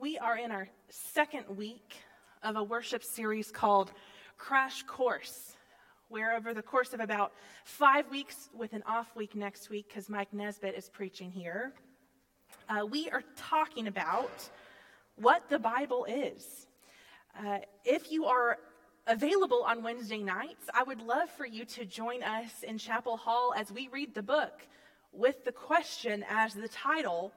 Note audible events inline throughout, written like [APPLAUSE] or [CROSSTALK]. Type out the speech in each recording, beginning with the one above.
We are in our second week of a worship series called Crash Course, where over the course of about five weeks, with an off week next week, because Mike Nesbitt is preaching here, uh, we are talking about what the Bible is. Uh, if you are available on Wednesday nights, I would love for you to join us in Chapel Hall as we read the book with the question as the title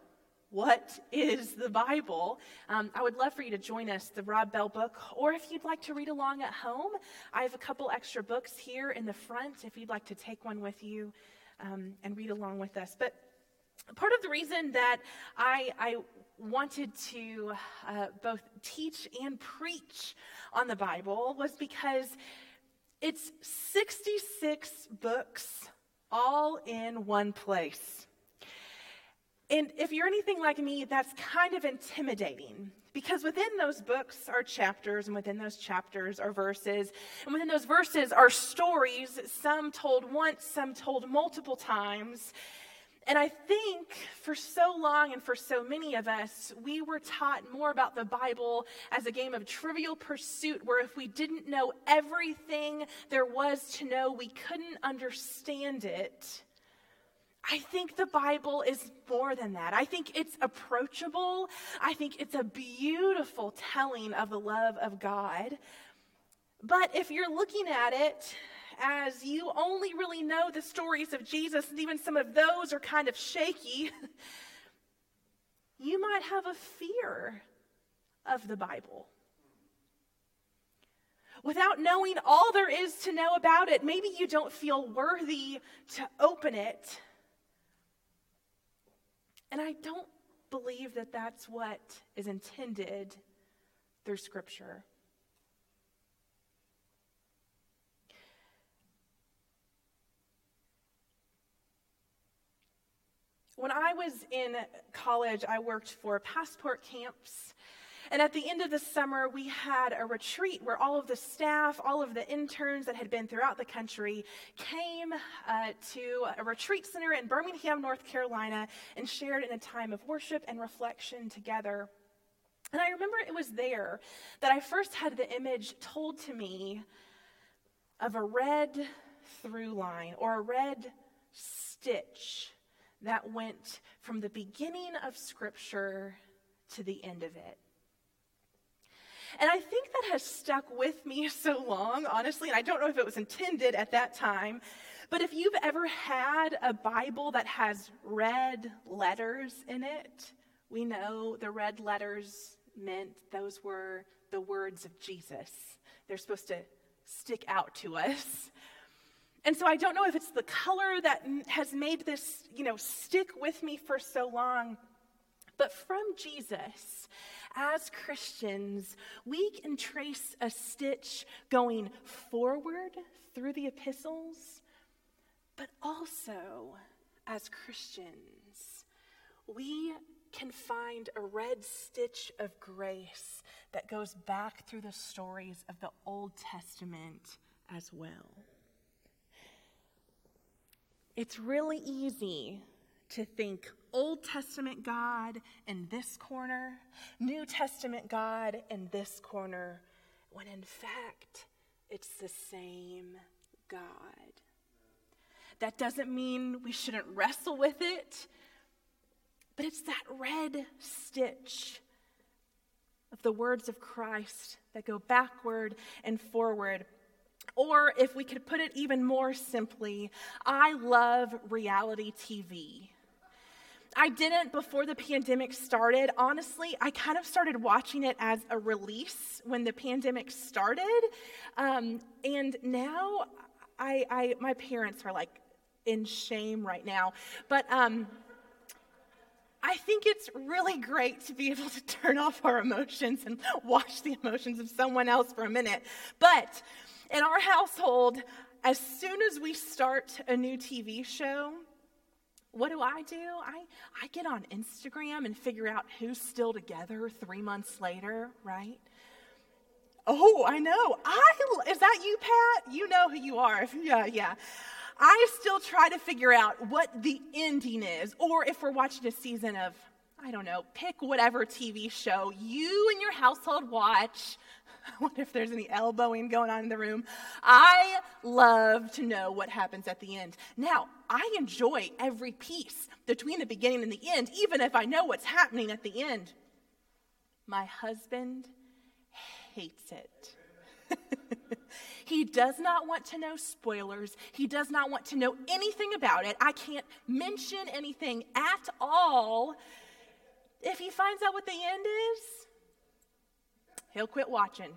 what is the Bible? Um, I would love for you to join us, the Rob Bell book, or if you'd like to read along at home, I have a couple extra books here in the front if you'd like to take one with you um, and read along with us. But part of the reason that I, I wanted to uh, both teach and preach on the Bible was because it's 66 books all in one place. And if you're anything like me, that's kind of intimidating because within those books are chapters, and within those chapters are verses, and within those verses are stories, some told once, some told multiple times. And I think for so long and for so many of us, we were taught more about the Bible as a game of trivial pursuit, where if we didn't know everything there was to know, we couldn't understand it. I think the Bible is more than that. I think it's approachable. I think it's a beautiful telling of the love of God. But if you're looking at it as you only really know the stories of Jesus, and even some of those are kind of shaky, you might have a fear of the Bible. Without knowing all there is to know about it, maybe you don't feel worthy to open it and I don't believe that that's what is intended through Scripture. When I was in college, I worked for passport camps and at the end of the summer, we had a retreat where all of the staff, all of the interns that had been throughout the country came uh, to a retreat center in Birmingham, North Carolina, and shared in a time of worship and reflection together. And I remember it was there that I first had the image told to me of a red through line or a red stitch that went from the beginning of Scripture to the end of it. And I think that has stuck with me [LAUGHS] so long, honestly, and I don't know if it was intended at that time, but if you've ever had a Bible that has red letters in it, we know the red letters meant those were the words of Jesus. They're supposed to stick out to [LAUGHS] us. And so I don't know if it's the color that has made this, you know, stick with me for so long, but from Jesus as Christians, we can trace a stitch going forward through the epistles, but also as Christians, we can find a red stitch of grace that goes back through the stories of the Old Testament as well. It's really easy to think Old Testament God in this corner, New Testament God in this corner, when in fact it's the same God. That doesn't mean we shouldn't wrestle with it, but it's that red stitch of the words of Christ that go backward and forward. Or if we could put it even more simply, I love reality TV. I didn't before the pandemic started. Honestly, I kind of started watching it as a release when the pandemic started. Um, and now I, I, my parents are like in shame right now. But um, I think it's really great to be able to [LAUGHS] turn off our emotions and watch the emotions of someone else for a minute. But in our household, as soon as we start a new TV show, what do I do? I, I get on Instagram and figure out who's still together three months later, right? Oh, I know. I is that you, Pat? You know who you are. [LAUGHS] Yeah, yeah. I still try to figure out what the ending is, or if we're watching a season of, I don't know, pick whatever TV show you and your household watch. [LAUGHS] I wonder if there's any elbowing going on in the room. I love to know what happens at the end. Now, I enjoy every piece between the beginning and the end, even if I know what's happening at the end. My husband hates it. [LAUGHS] he does not want to know spoilers. He does not want to know anything about it. I can't mention anything at all if he finds out what the end is, he'll quit watching.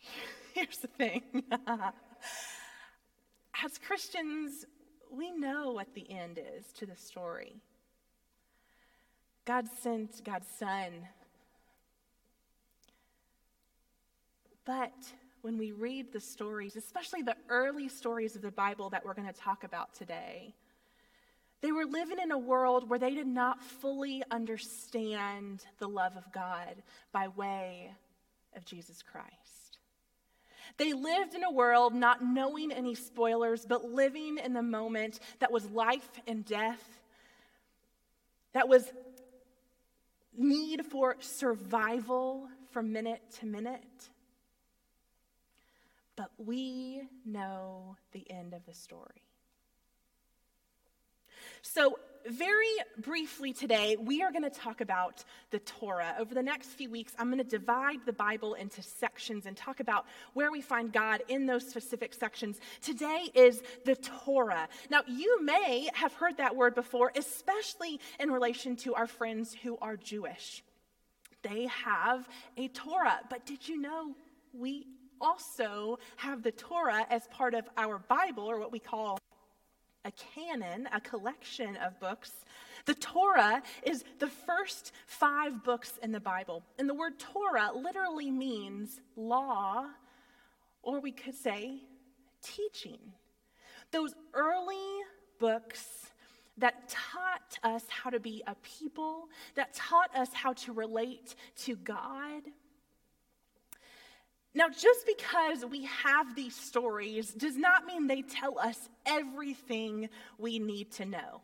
[LAUGHS] Here's the thing [LAUGHS] as Christians, we know what the end is to the story. God sent God's Son. But when we read the stories, especially the early stories of the Bible that we're going to talk about today, they were living in a world where they did not fully understand the love of God by way of Jesus Christ. They lived in a world not knowing any spoilers, but living in the moment that was life and death, that was need for survival from minute to minute. But we know the end of the story. So, very briefly today, we are going to talk about the Torah. Over the next few weeks, I'm going to divide the Bible into sections and talk about where we find God in those specific sections. Today is the Torah. Now, you may have heard that word before, especially in relation to our friends who are Jewish. They have a Torah, but did you know we also have the Torah as part of our Bible, or what we call a canon, a collection of books. The Torah is the first five books in the Bible. And the word Torah literally means law, or we could say teaching. Those early books that taught us how to be a people, that taught us how to relate to God now, just because we have these stories does not mean they tell us everything we need to know.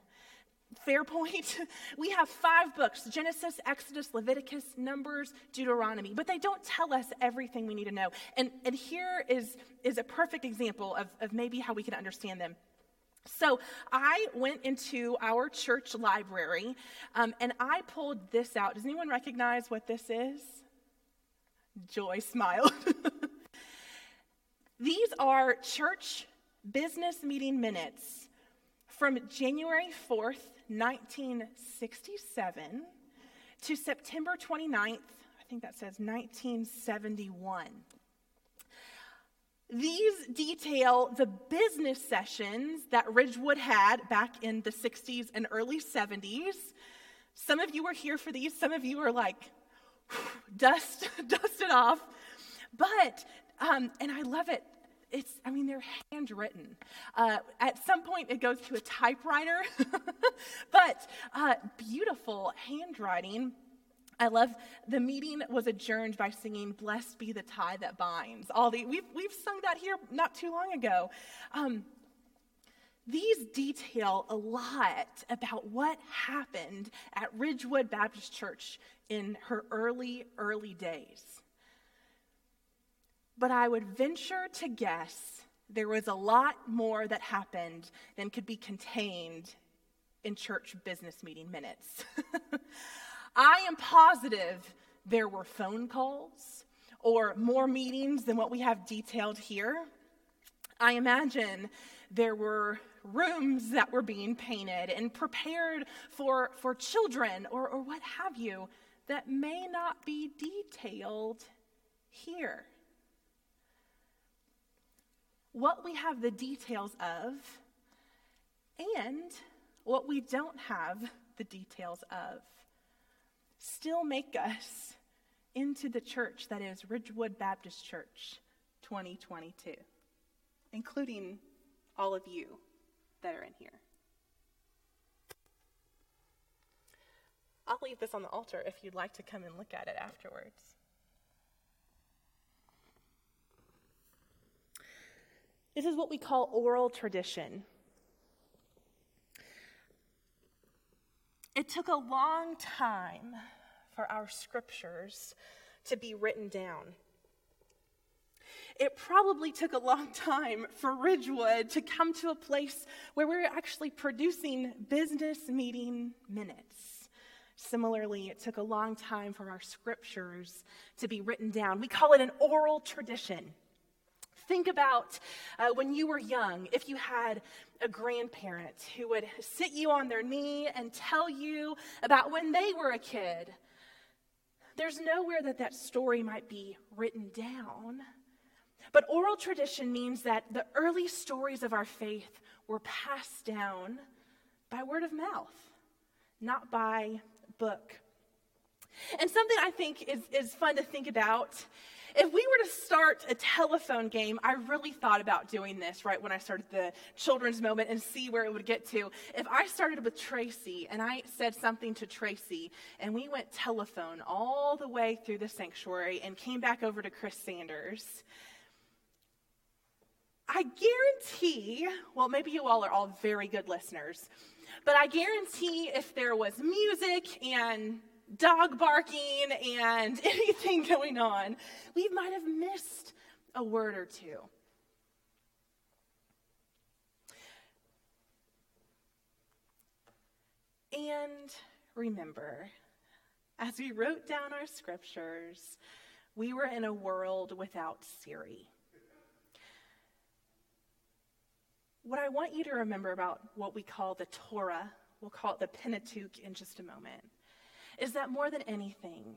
Fair point. [LAUGHS] We have five books Genesis, Exodus, Leviticus, Numbers, Deuteronomy, but they don't tell us everything we need to know. And, and here is, is a perfect example of, of maybe how we can understand them. So I went into our church library um, and I pulled this out. Does anyone recognize what this is? Joy smiled. [LAUGHS] These are church business meeting minutes from January 4th, 1967 to September 29th, I think that says 1971. These detail the business sessions that Ridgewood had back in the 60s and early 70s. Some of you were here for these, some of you are like, [LAUGHS] dust, [LAUGHS] dust it off. But, um, and I love it. It's, I mean, they're handwritten. Uh, at some point, it goes to a typewriter, [LAUGHS] but uh, beautiful handwriting. I love the meeting was adjourned by singing "Blessed be the tie that binds." All the we've we've sung that here not too long ago. Um, these detail a lot about what happened at Ridgewood Baptist Church in her early, early days. But I would venture to guess there was a lot more that happened than could be contained in church business meeting minutes. [LAUGHS] I am positive there were phone calls or more meetings than what we have detailed here. I imagine there were rooms that were being painted and prepared for, for children or, or what have you that may not be detailed here. What we have the details of and what we don't have the details of still make us into the church that is Ridgewood Baptist Church 2022, including all of you that are in here. I'll leave this on the altar if you'd like to come and look at it afterwards. This is what we call oral tradition. It took a long time for our scriptures to be written down. It probably took a long [LAUGHS] time for Ridgewood to come to a place where we're actually producing business meeting minutes. Similarly, it took a long time for our scriptures to be written down. We call it an oral tradition. Think about uh, when you were young, if you had a grandparent who would sit you on their knee and tell you about when they were a kid. There's nowhere that that story might be written down. But oral tradition means that the early stories of our faith were passed down by word of mouth, not by book. And something I think is, is fun to think about if we were to start a telephone game, I really thought about doing this right when I started the children's moment and see where it would get to. If I started with Tracy and I said something to Tracy and we went telephone all the way through the sanctuary and came back over to Chris Sanders, I guarantee, well, maybe you all are all very good listeners, but I guarantee if there was music and dog barking and [LAUGHS] anything going on, we might have missed a word or two. And remember, as we wrote down our scriptures, we were in a world without Siri. What I want you to remember about what we call the Torah, we'll call it the Pentateuch in just a moment, is that more than anything,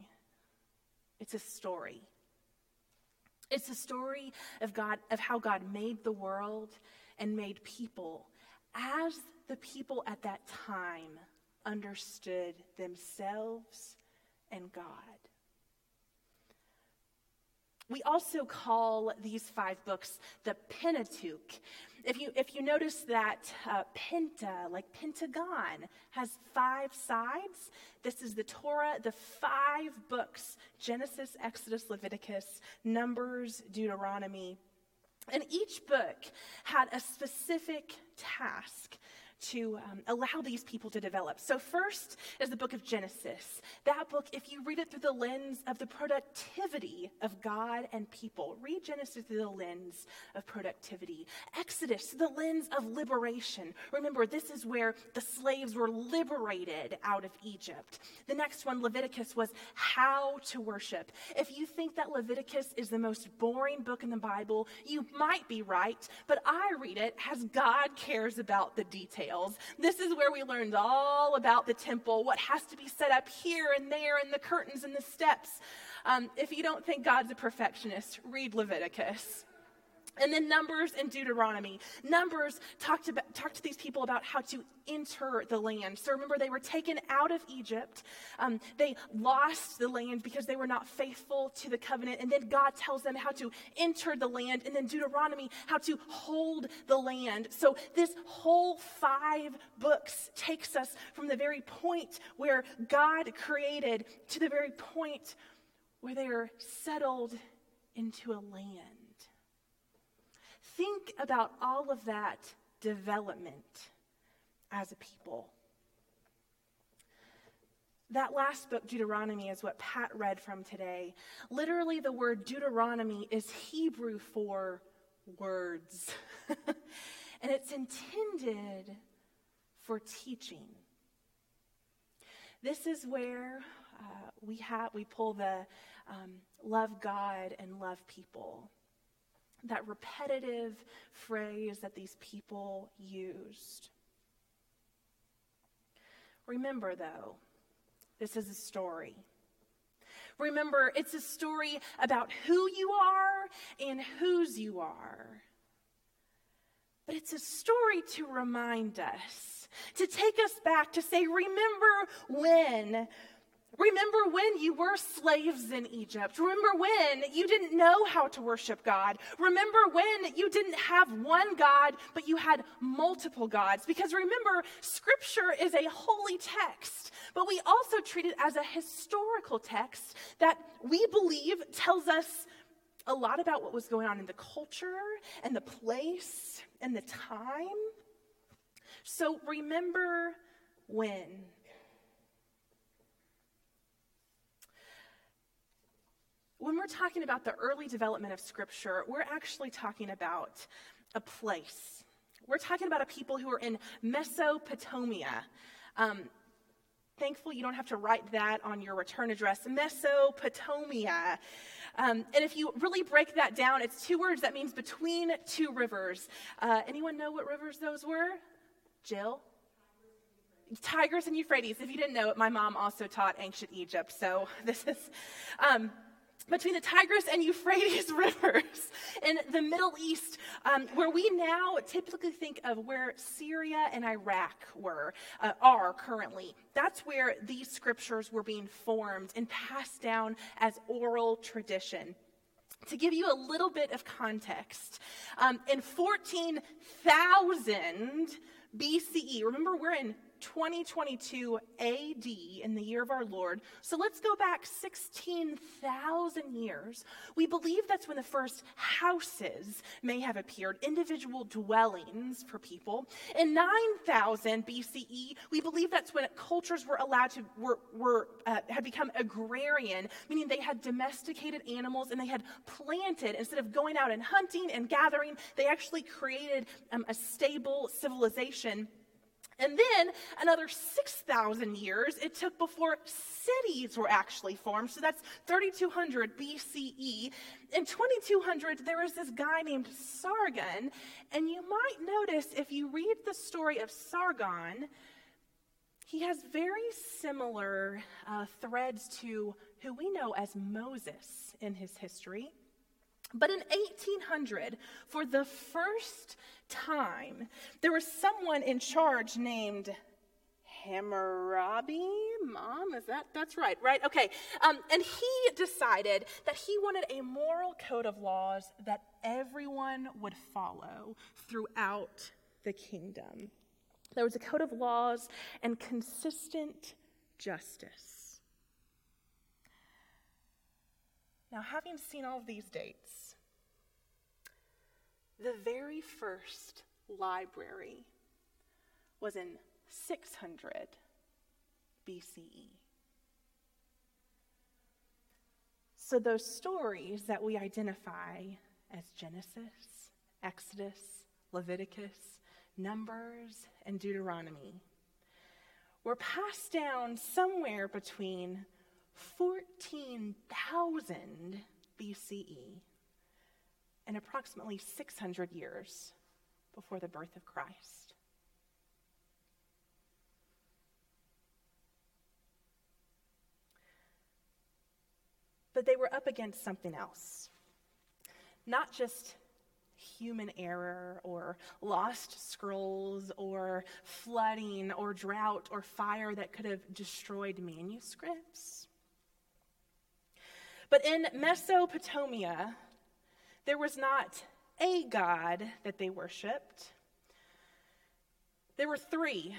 it's a story. It's a story of God, of how God made the world and made people as the people at that time understood themselves and God. We also call these five books the Pentateuch. If you, if you notice that uh, penta, like pentagon, has five sides, this is the Torah, the five books Genesis, Exodus, Leviticus, Numbers, Deuteronomy. And each book had a specific task to um, allow these people to develop. So, first is the book of Genesis. That book, if you read it through the lens of the productivity of God and people, read Genesis through the lens of productivity. Exodus, the lens of liberation. Remember, this is where the slaves were liberated out of Egypt. The next one, Leviticus, was how to worship. If you think that Leviticus is the most boring book in the Bible, you might be right, but I read it as God cares about the details details. This is where we learned all about the temple, what has to be set up here and there, and the curtains and the steps. Um, if you don't think God's a perfectionist, read Leviticus. And then Numbers and Deuteronomy. Numbers talked, about, talked to these people about how to enter the land. So remember, they were taken out of Egypt. Um, they lost the land because they were not faithful to the covenant. And then God tells them how to enter the land. And then Deuteronomy, how to hold the land. So this whole five books takes us from the very point where God created to the very point where they are settled into a land think about all of that development as a people. That last book, Deuteronomy, is what Pat read from today. Literally, the word Deuteronomy is Hebrew for words, [LAUGHS] and it's intended for teaching. This is where uh, we have we pull the um, love God and love people that repetitive phrase that these people used. Remember, though, this is a story. Remember, it's a story about who you are and whose you are. But it's a story to remind us, to take us back, to say, remember when Remember when you were slaves in Egypt. Remember when you didn't know how to worship God. Remember when you didn't have one God, but you had multiple gods. Because remember, Scripture is a holy text, but we also treat it as a historical text that we believe tells us a lot about what was going on in the culture and the place and the time. So remember when. When we're talking about the early development of Scripture, we're actually talking about a place. We're talking about a people who are in Mesopotamia. Um, thankfully, you don't have to write that on your return address. Mesopotamia. Um, and if you really break that down, it's two words that means between two rivers. Uh, anyone know what rivers those were? Jill? Tigris and Euphrates. If you didn't know it, my mom also taught ancient Egypt. So [LAUGHS] this is um, between the Tigris and Euphrates [LAUGHS] rivers in the Middle East, um, where we now typically think of where Syria and Iraq were, uh, are currently. That's where these scriptures were being formed and passed down as oral tradition. To give you a little bit of context, um, in 14,000 BCE, remember we're in 2022 AD in the year of our Lord. So let's go back 16,000 years. We believe that's when the first houses may have appeared, individual dwellings for people. In 9,000 BCE, we believe that's when cultures were allowed to, were, were uh, had become agrarian, meaning they had domesticated animals and they had planted, instead of going out and hunting and gathering, they actually created um, a stable civilization and then another 6,000 years it took before cities were actually formed. So that's 3200 BCE. In 2200, there was this guy named Sargon. And you might notice if you read the story of Sargon, he has very similar uh, threads to who we know as Moses in his history. But in 1800, for the first time, there was someone in charge named Hammurabi. Mom, is that that's right, right? Okay. Um, and he decided that he wanted a moral code of laws that everyone would follow throughout the kingdom. There was a code of laws and consistent justice. Now, having seen all of these dates, the very first library was in 600 BCE. So, those stories that we identify as Genesis, Exodus, Leviticus, Numbers, and Deuteronomy were passed down somewhere between 14,000 BCE and approximately 600 years before the birth of Christ. But they were up against something else. Not just human error or lost scrolls or flooding or drought or fire that could have destroyed manuscripts. But in Mesopotamia, there was not a God that they worshiped, there were three.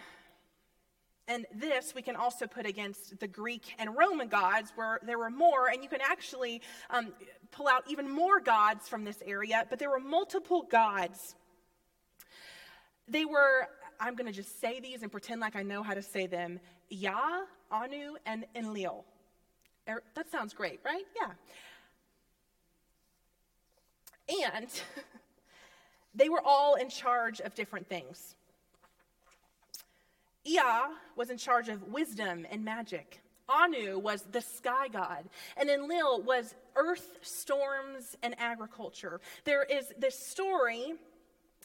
And this we can also put against the Greek and Roman gods, where there were more, and you can actually um, pull out even more gods from this area, but there were multiple gods. They were, I'm going to just say these and pretend like I know how to say them Ea, Anu, and Enlil. Er, that sounds great, right? Yeah. And [LAUGHS] they were all in charge of different things. Ea was in charge of wisdom and magic. Anu was the sky god, and Enlil was earth, storms, and agriculture. There is this story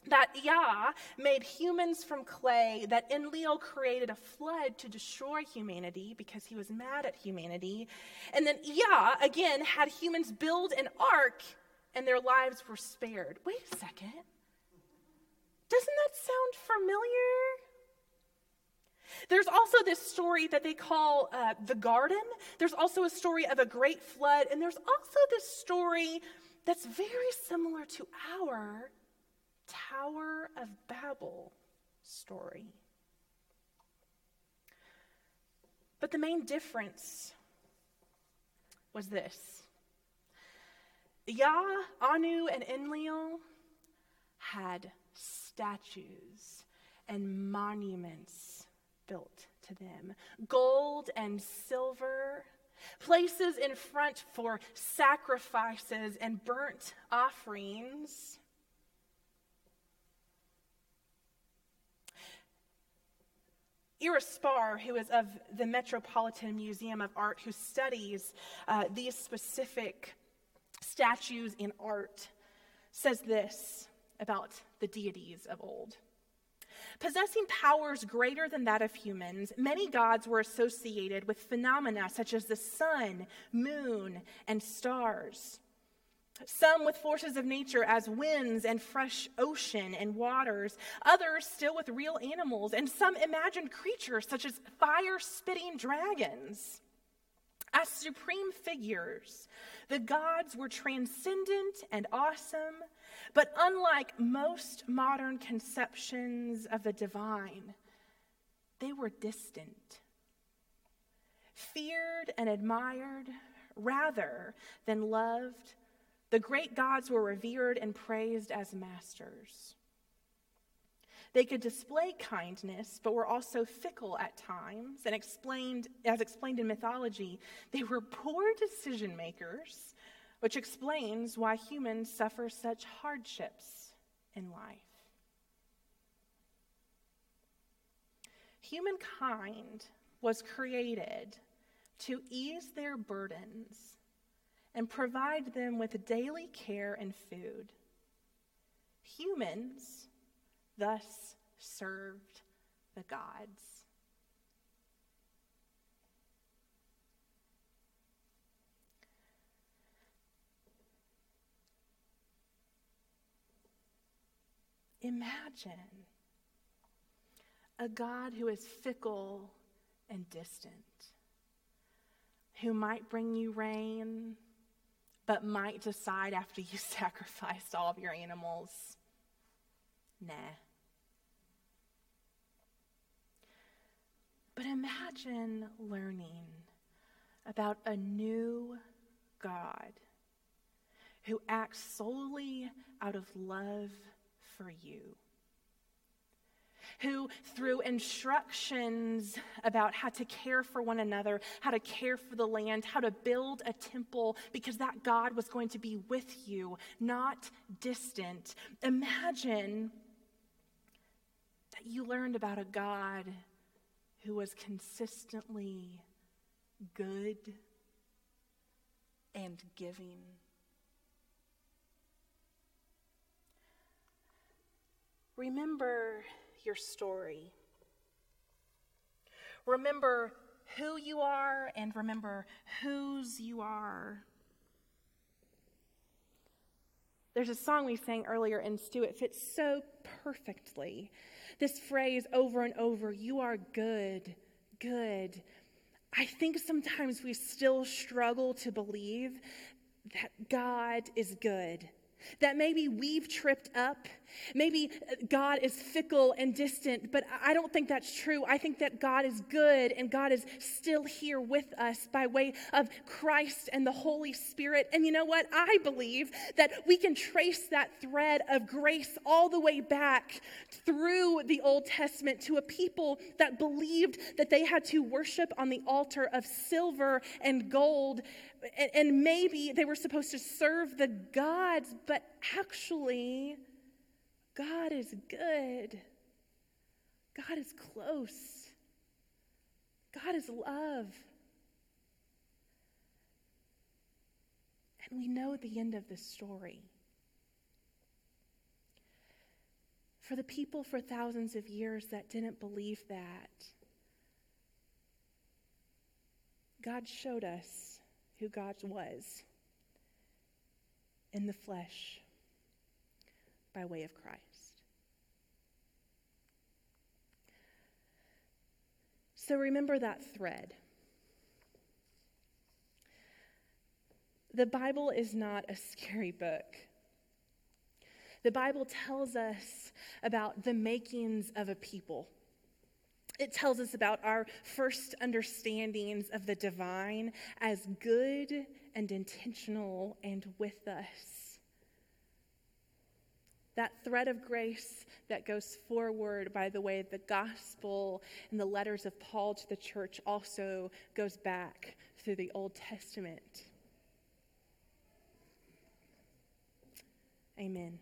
that Ea made humans from clay, that Enlil created a flood to destroy humanity because he was mad at humanity. And then Ea, again, had humans build an ark and their lives were spared. Wait a second. Doesn't that sound familiar? There's also this story that they call uh, the garden. There's also a story of a great flood. And there's also this story that's very similar to our Tower of Babel story. But the main difference was this Ea, Anu, and Enlil had statues and monuments built to them gold and silver places in front for sacrifices and burnt offerings. Ira Spar, who is of the Metropolitan Museum of Art, who studies uh, these specific statues in art, says this about the deities of old. Possessing powers greater than that of humans, many gods were associated with phenomena such as the sun, moon, and stars. Some with forces of nature as winds and fresh ocean and waters, others still with real animals, and some imagined creatures such as fire spitting dragons. As supreme figures, the gods were transcendent and awesome, but unlike most modern conceptions of the divine, they were distant, feared and admired rather than loved. The great gods were revered and praised as masters. They could display kindness, but were also fickle at times, and explained, as explained in mythology, they were poor decision makers which explains why humans suffer such hardships in life. Humankind was created to ease their burdens and provide them with daily care and food. Humans thus served the gods. Imagine a God who is fickle and distant, who might bring you rain, but might decide after you [LAUGHS] sacrificed all of your animals, nah. But imagine learning about a new God who acts solely out of love for you. Who, through instructions about how to care for one another, how to care for the land, how to build a temple, because that God was going to be with you, not distant. Imagine that you learned about a God who was consistently good and giving. Remember your story. Remember who you are and remember whose you are. There's a song we sang earlier in Stu. It fits so perfectly. This phrase over and over you are good, good. I think sometimes we still struggle to believe that God is good that maybe we've tripped up. Maybe uh, God is fickle and distant, but I don't think that's true. I think that God is good and God is still here with us by way of Christ and the Holy Spirit. And you know what? I believe that we can trace that thread of grace all the way back through the Old Testament to a people that believed that they had to worship on the altar of silver and gold and, and maybe they were supposed to serve the gods, but actually, God is good. God is close. God is love. And we know the end of this story. For the people for thousands of years that didn't believe that, God showed us who God was in the flesh by way of Christ. So remember that thread. The Bible is not a scary book. The Bible tells us about the makings of a people. It tells us about our first understandings of the divine as good and intentional and with us. That thread of grace that goes forward by the way the gospel and the letters of Paul to the church also goes back through the Old Testament. Amen.